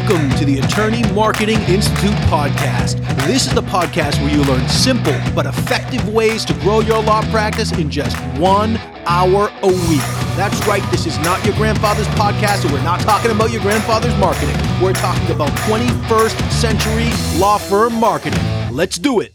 Welcome to the Attorney Marketing Institute podcast. This is the podcast where you learn simple but effective ways to grow your law practice in just one hour a week. That's right, this is not your grandfather's podcast, and we're not talking about your grandfather's marketing. We're talking about 21st century law firm marketing. Let's do it.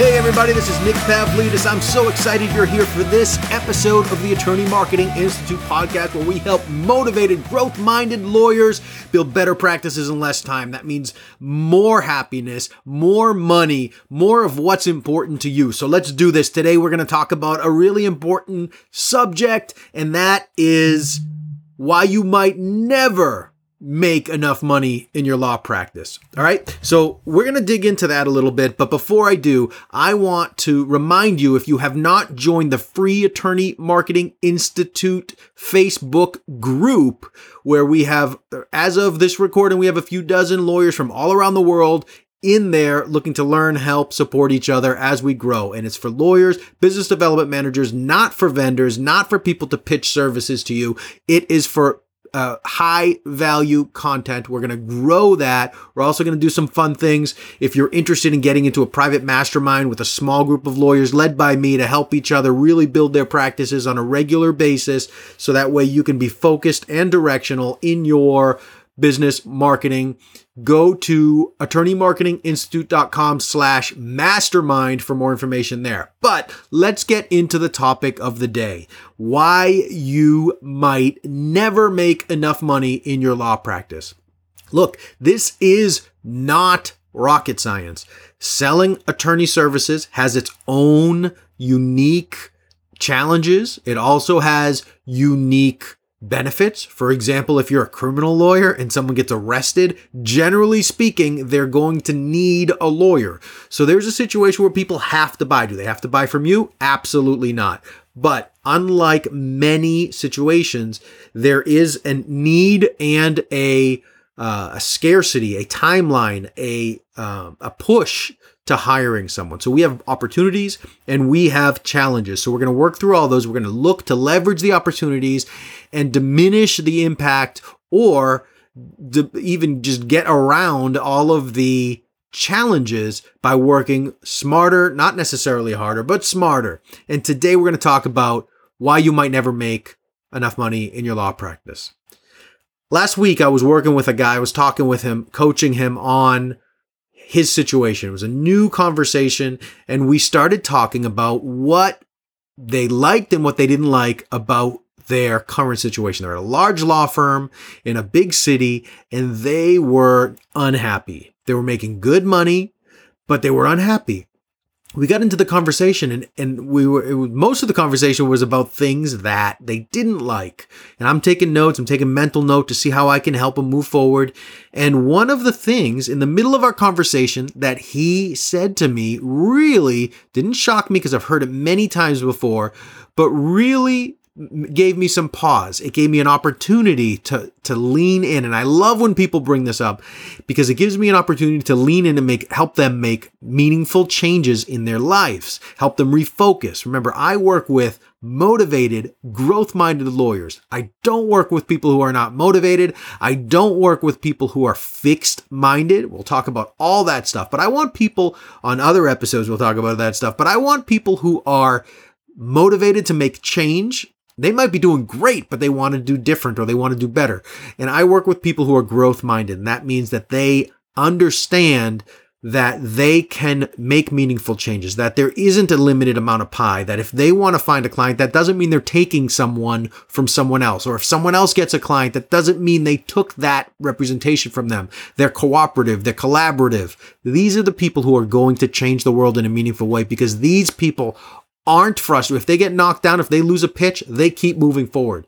Hey, everybody, this is Nick Pavlidis. I'm so excited you're here for this episode of the Attorney Marketing Institute podcast, where we help motivated, growth minded lawyers build better practices in less time. That means more happiness, more money, more of what's important to you. So let's do this. Today, we're going to talk about a really important subject, and that is why you might never make enough money in your law practice. All right. So we're going to dig into that a little bit. But before I do, I want to remind you if you have not joined the Free Attorney Marketing Institute Facebook group, where we have, as of this recording, we have a few dozen lawyers from all around the world in there looking to learn, help, support each other as we grow. And it's for lawyers, business development managers, not for vendors, not for people to pitch services to you. It is for uh, high value content. We're going to grow that. We're also going to do some fun things. If you're interested in getting into a private mastermind with a small group of lawyers led by me to help each other really build their practices on a regular basis, so that way you can be focused and directional in your business marketing go to attorneymarketinginstitute.com slash mastermind for more information there. But let's get into the topic of the day. Why you might never make enough money in your law practice. Look, this is not rocket science. Selling attorney services has its own unique challenges. It also has unique benefits. For example, if you're a criminal lawyer and someone gets arrested, generally speaking, they're going to need a lawyer. So there's a situation where people have to buy. Do they have to buy from you? Absolutely not. But unlike many situations, there is a need and a uh, a scarcity, a timeline, a uh, a push to hiring someone. So we have opportunities and we have challenges. So we're going to work through all those. We're going to look to leverage the opportunities and diminish the impact or even just get around all of the challenges by working smarter, not necessarily harder, but smarter. And today we're going to talk about why you might never make enough money in your law practice. Last week I was working with a guy, I was talking with him, coaching him on his situation. It was a new conversation, and we started talking about what they liked and what they didn't like about their current situation. They're at a large law firm in a big city, and they were unhappy. They were making good money, but they were unhappy we got into the conversation and, and we were was, most of the conversation was about things that they didn't like. And i'm taking notes i'm taking mental note to see how i can help them move forward. And one of the things in the middle of our conversation that he said to me really didn't shock me because i've heard it many times before but really gave me some pause. It gave me an opportunity to to lean in, and I love when people bring this up because it gives me an opportunity to lean in and make help them make meaningful changes in their lives, help them refocus. Remember, I work with motivated, growth-minded lawyers. I don't work with people who are not motivated. I don't work with people who are fixed-minded. We'll talk about all that stuff, but I want people on other episodes we'll talk about that stuff, but I want people who are motivated to make change they might be doing great, but they want to do different or they want to do better. And I work with people who are growth minded. And that means that they understand that they can make meaningful changes, that there isn't a limited amount of pie, that if they want to find a client, that doesn't mean they're taking someone from someone else. Or if someone else gets a client, that doesn't mean they took that representation from them. They're cooperative, they're collaborative. These are the people who are going to change the world in a meaningful way because these people aren't frustrated. If they get knocked down, if they lose a pitch, they keep moving forward.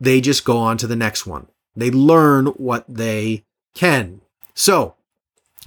They just go on to the next one. They learn what they can. So,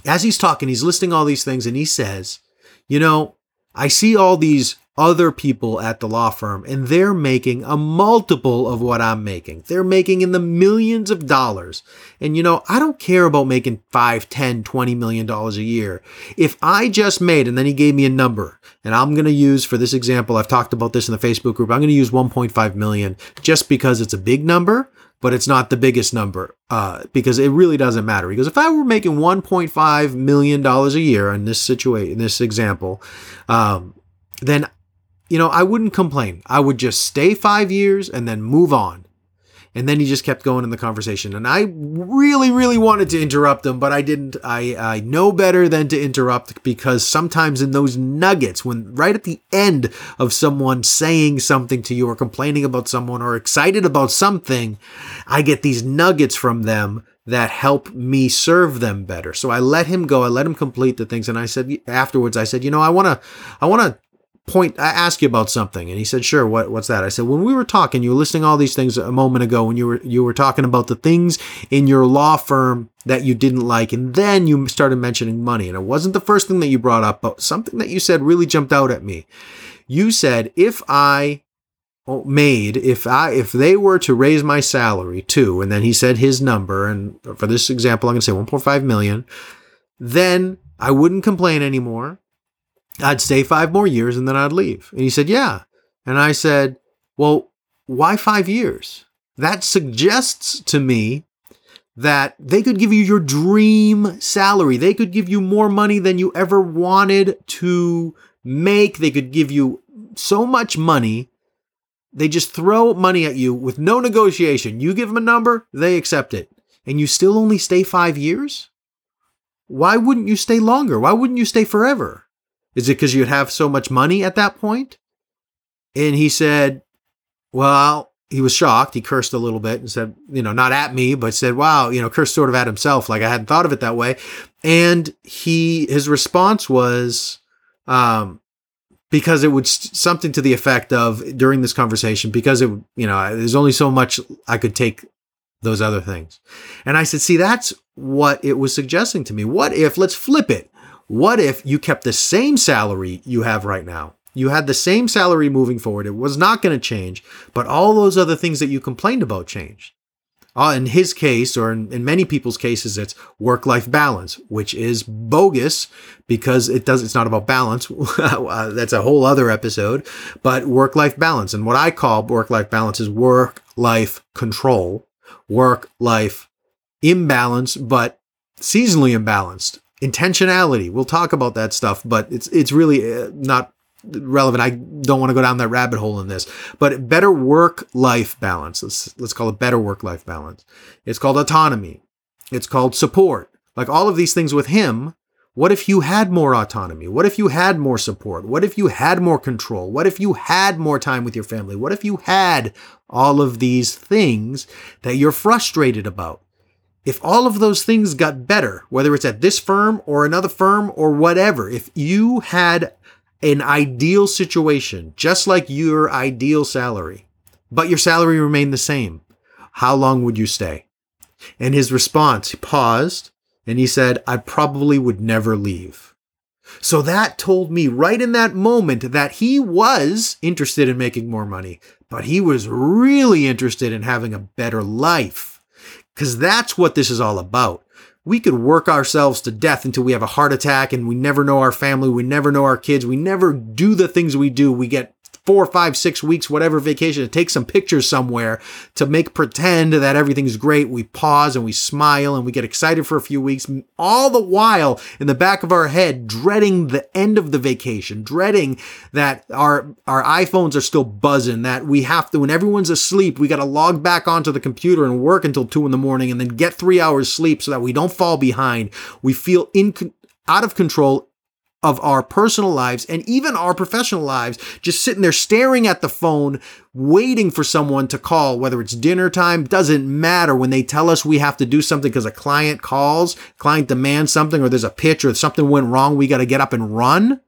as he's talking, he's listing all these things and he says, You know, I see all these other people at the law firm and they're making a multiple of what I'm making. They're making in the millions of dollars. And you know, I don't care about making five, ten, twenty million dollars a year. If I just made, and then he gave me a number, and I'm going to use for this example, I've talked about this in the Facebook group, I'm going to use 1.5 million just because it's a big number but it's not the biggest number uh, because it really doesn't matter. Because if I were making 1.5 million dollars a year in this situation, in this example, um, then you know I wouldn't complain. I would just stay five years and then move on. And then he just kept going in the conversation. And I really, really wanted to interrupt him, but I didn't. I, I know better than to interrupt because sometimes in those nuggets, when right at the end of someone saying something to you or complaining about someone or excited about something, I get these nuggets from them that help me serve them better. So I let him go. I let him complete the things. And I said afterwards, I said, you know, I want to, I want to point I ask you about something. And he said sure what what's that? I said when we were talking you were listing all these things a moment ago when you were you were talking about the things in your law firm that you didn't like. And then you started mentioning money. And it wasn't the first thing that you brought up but something that you said really jumped out at me. You said if I oh, made if I if they were to raise my salary too and then he said his number. And for this example I'm going to say 1.5 million. Then I wouldn't complain anymore I'd stay five more years and then I'd leave. And he said, Yeah. And I said, Well, why five years? That suggests to me that they could give you your dream salary. They could give you more money than you ever wanted to make. They could give you so much money. They just throw money at you with no negotiation. You give them a number, they accept it. And you still only stay five years? Why wouldn't you stay longer? Why wouldn't you stay forever? Is it because you'd have so much money at that point? And he said, Well, he was shocked. He cursed a little bit and said, you know, not at me, but said, wow, you know, cursed sort of at himself. Like I hadn't thought of it that way. And he, his response was, um, because it would something to the effect of during this conversation, because it, you know, there's only so much I could take those other things. And I said, see, that's what it was suggesting to me. What if, let's flip it. What if you kept the same salary you have right now? You had the same salary moving forward. It was not going to change, but all those other things that you complained about changed. Uh, in his case, or in, in many people's cases, it's work-life balance, which is bogus because it does. It's not about balance. Uh, that's a whole other episode. But work-life balance, and what I call work-life balance is work-life control, work-life imbalance, but seasonally imbalanced intentionality. We'll talk about that stuff, but it's it's really uh, not relevant. I don't want to go down that rabbit hole in this, but better work life balance. Let's let's call it better work life balance. It's called autonomy. It's called support. Like all of these things with him. What if you had more autonomy? What if you had more support? What if you had more control? What if you had more time with your family? What if you had all of these things that you're frustrated about? If all of those things got better, whether it's at this firm or another firm or whatever, if you had an ideal situation, just like your ideal salary, but your salary remained the same, how long would you stay? And his response, he paused and he said, I probably would never leave. So that told me right in that moment that he was interested in making more money, but he was really interested in having a better life. Because that's what this is all about. We could work ourselves to death until we have a heart attack and we never know our family, we never know our kids, we never do the things we do. We get four, five, six weeks, whatever vacation, to take some pictures somewhere to make pretend that everything's great. We pause and we smile and we get excited for a few weeks, all the while in the back of our head, dreading the end of the vacation, dreading that our, our iPhones are still buzzing, that we have to, when everyone's asleep, we got to log back onto the computer and work until two in the morning and then get three hours sleep so that we don't fall behind. We feel in, out of control of our personal lives and even our professional lives, just sitting there staring at the phone, waiting for someone to call, whether it's dinner time, doesn't matter when they tell us we have to do something because a client calls, client demands something, or there's a pitch or something went wrong, we got to get up and run.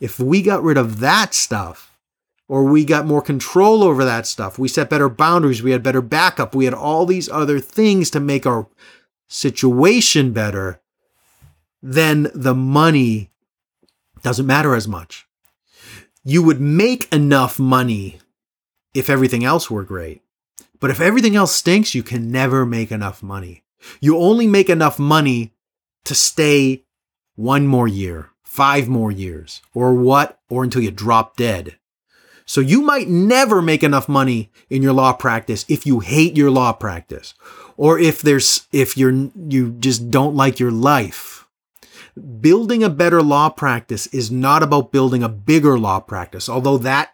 If we got rid of that stuff, or we got more control over that stuff, we set better boundaries, we had better backup, we had all these other things to make our situation better, then the money doesn't matter as much. you would make enough money if everything else were great. But if everything else stinks, you can never make enough money. You only make enough money to stay one more year, five more years, or what, or until you drop dead. So you might never make enough money in your law practice if you hate your law practice or if there's if you're you just don't like your life. Building a better law practice is not about building a bigger law practice, although that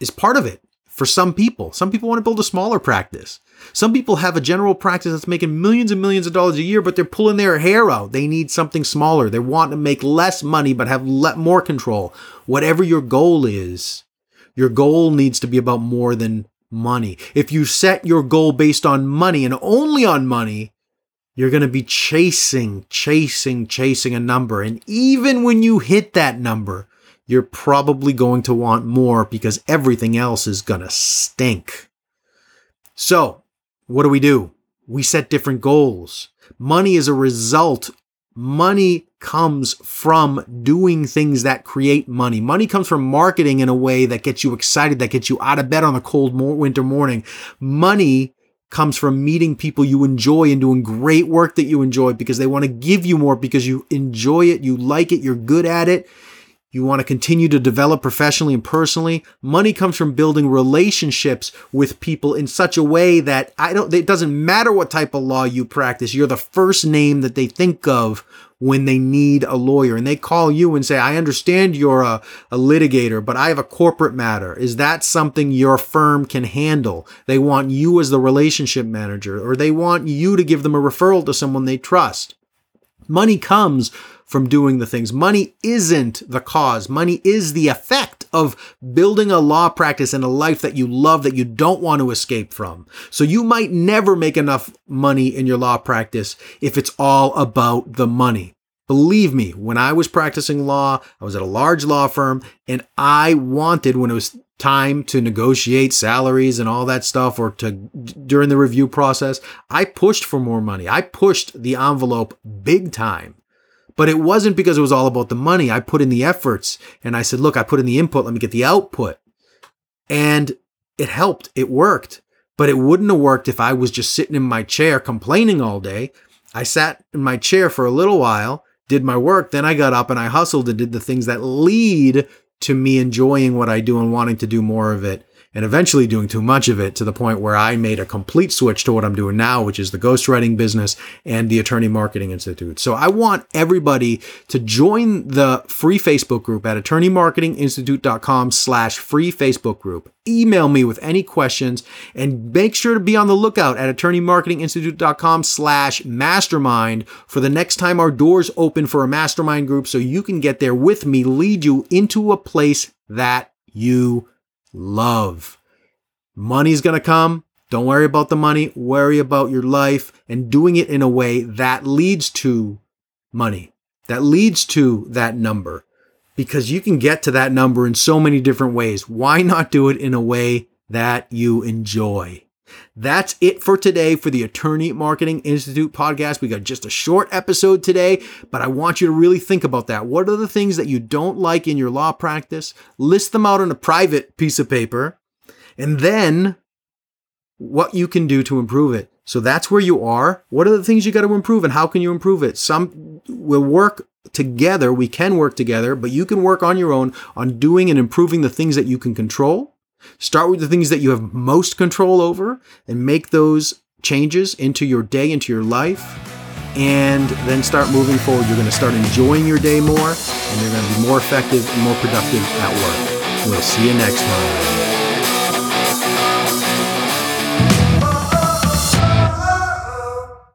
is part of it for some people. Some people want to build a smaller practice. Some people have a general practice that's making millions and millions of dollars a year, but they're pulling their hair out. They need something smaller. They want to make less money, but have more control. Whatever your goal is, your goal needs to be about more than money. If you set your goal based on money and only on money, you're going to be chasing, chasing, chasing a number. And even when you hit that number, you're probably going to want more because everything else is going to stink. So, what do we do? We set different goals. Money is a result. Money comes from doing things that create money. Money comes from marketing in a way that gets you excited, that gets you out of bed on a cold winter morning. Money comes from meeting people you enjoy and doing great work that you enjoy because they want to give you more because you enjoy it, you like it, you're good at it, you want to continue to develop professionally and personally. Money comes from building relationships with people in such a way that I don't, it doesn't matter what type of law you practice. You're the first name that they think of when they need a lawyer and they call you and say, I understand you're a, a litigator, but I have a corporate matter. Is that something your firm can handle? They want you as the relationship manager or they want you to give them a referral to someone they trust. Money comes from doing the things. Money isn't the cause. Money is the effect of building a law practice and a life that you love that you don't want to escape from. So you might never make enough money in your law practice if it's all about the money. Believe me, when I was practicing law, I was at a large law firm and I wanted when it was time to negotiate salaries and all that stuff or to during the review process, I pushed for more money. I pushed the envelope big time. But it wasn't because it was all about the money. I put in the efforts and I said, look, I put in the input. Let me get the output. And it helped. It worked. But it wouldn't have worked if I was just sitting in my chair complaining all day. I sat in my chair for a little while, did my work. Then I got up and I hustled and did the things that lead to me enjoying what I do and wanting to do more of it and eventually doing too much of it to the point where I made a complete switch to what I'm doing now, which is the ghostwriting business and the Attorney Marketing Institute. So I want everybody to join the free Facebook group at attorneymarketinginstitute.com slash free Facebook group. Email me with any questions and make sure to be on the lookout at attorneymarketinginstitute.com slash mastermind for the next time our doors open for a mastermind group so you can get there with me, lead you into a place that you love. Money's going to come. Don't worry about the money. Worry about your life and doing it in a way that leads to money, that leads to that number. Because you can get to that number in so many different ways. Why not do it in a way that you enjoy? That's it for today for the Attorney Marketing Institute podcast. We got just a short episode today, but I want you to really think about that. What are the things that you don't like in your law practice? List them out on a private piece of paper, and then what you can do to improve it. So that's where you are. What are the things you got to improve and how can you improve it? Some will work together. We can work together, but you can work on your own on doing and improving the things that you can control Start with the things that you have most control over and make those changes into your day, into your life, and then start moving forward. You're going to start enjoying your day more, and you're going to be more effective and more productive at work. We'll see you next time.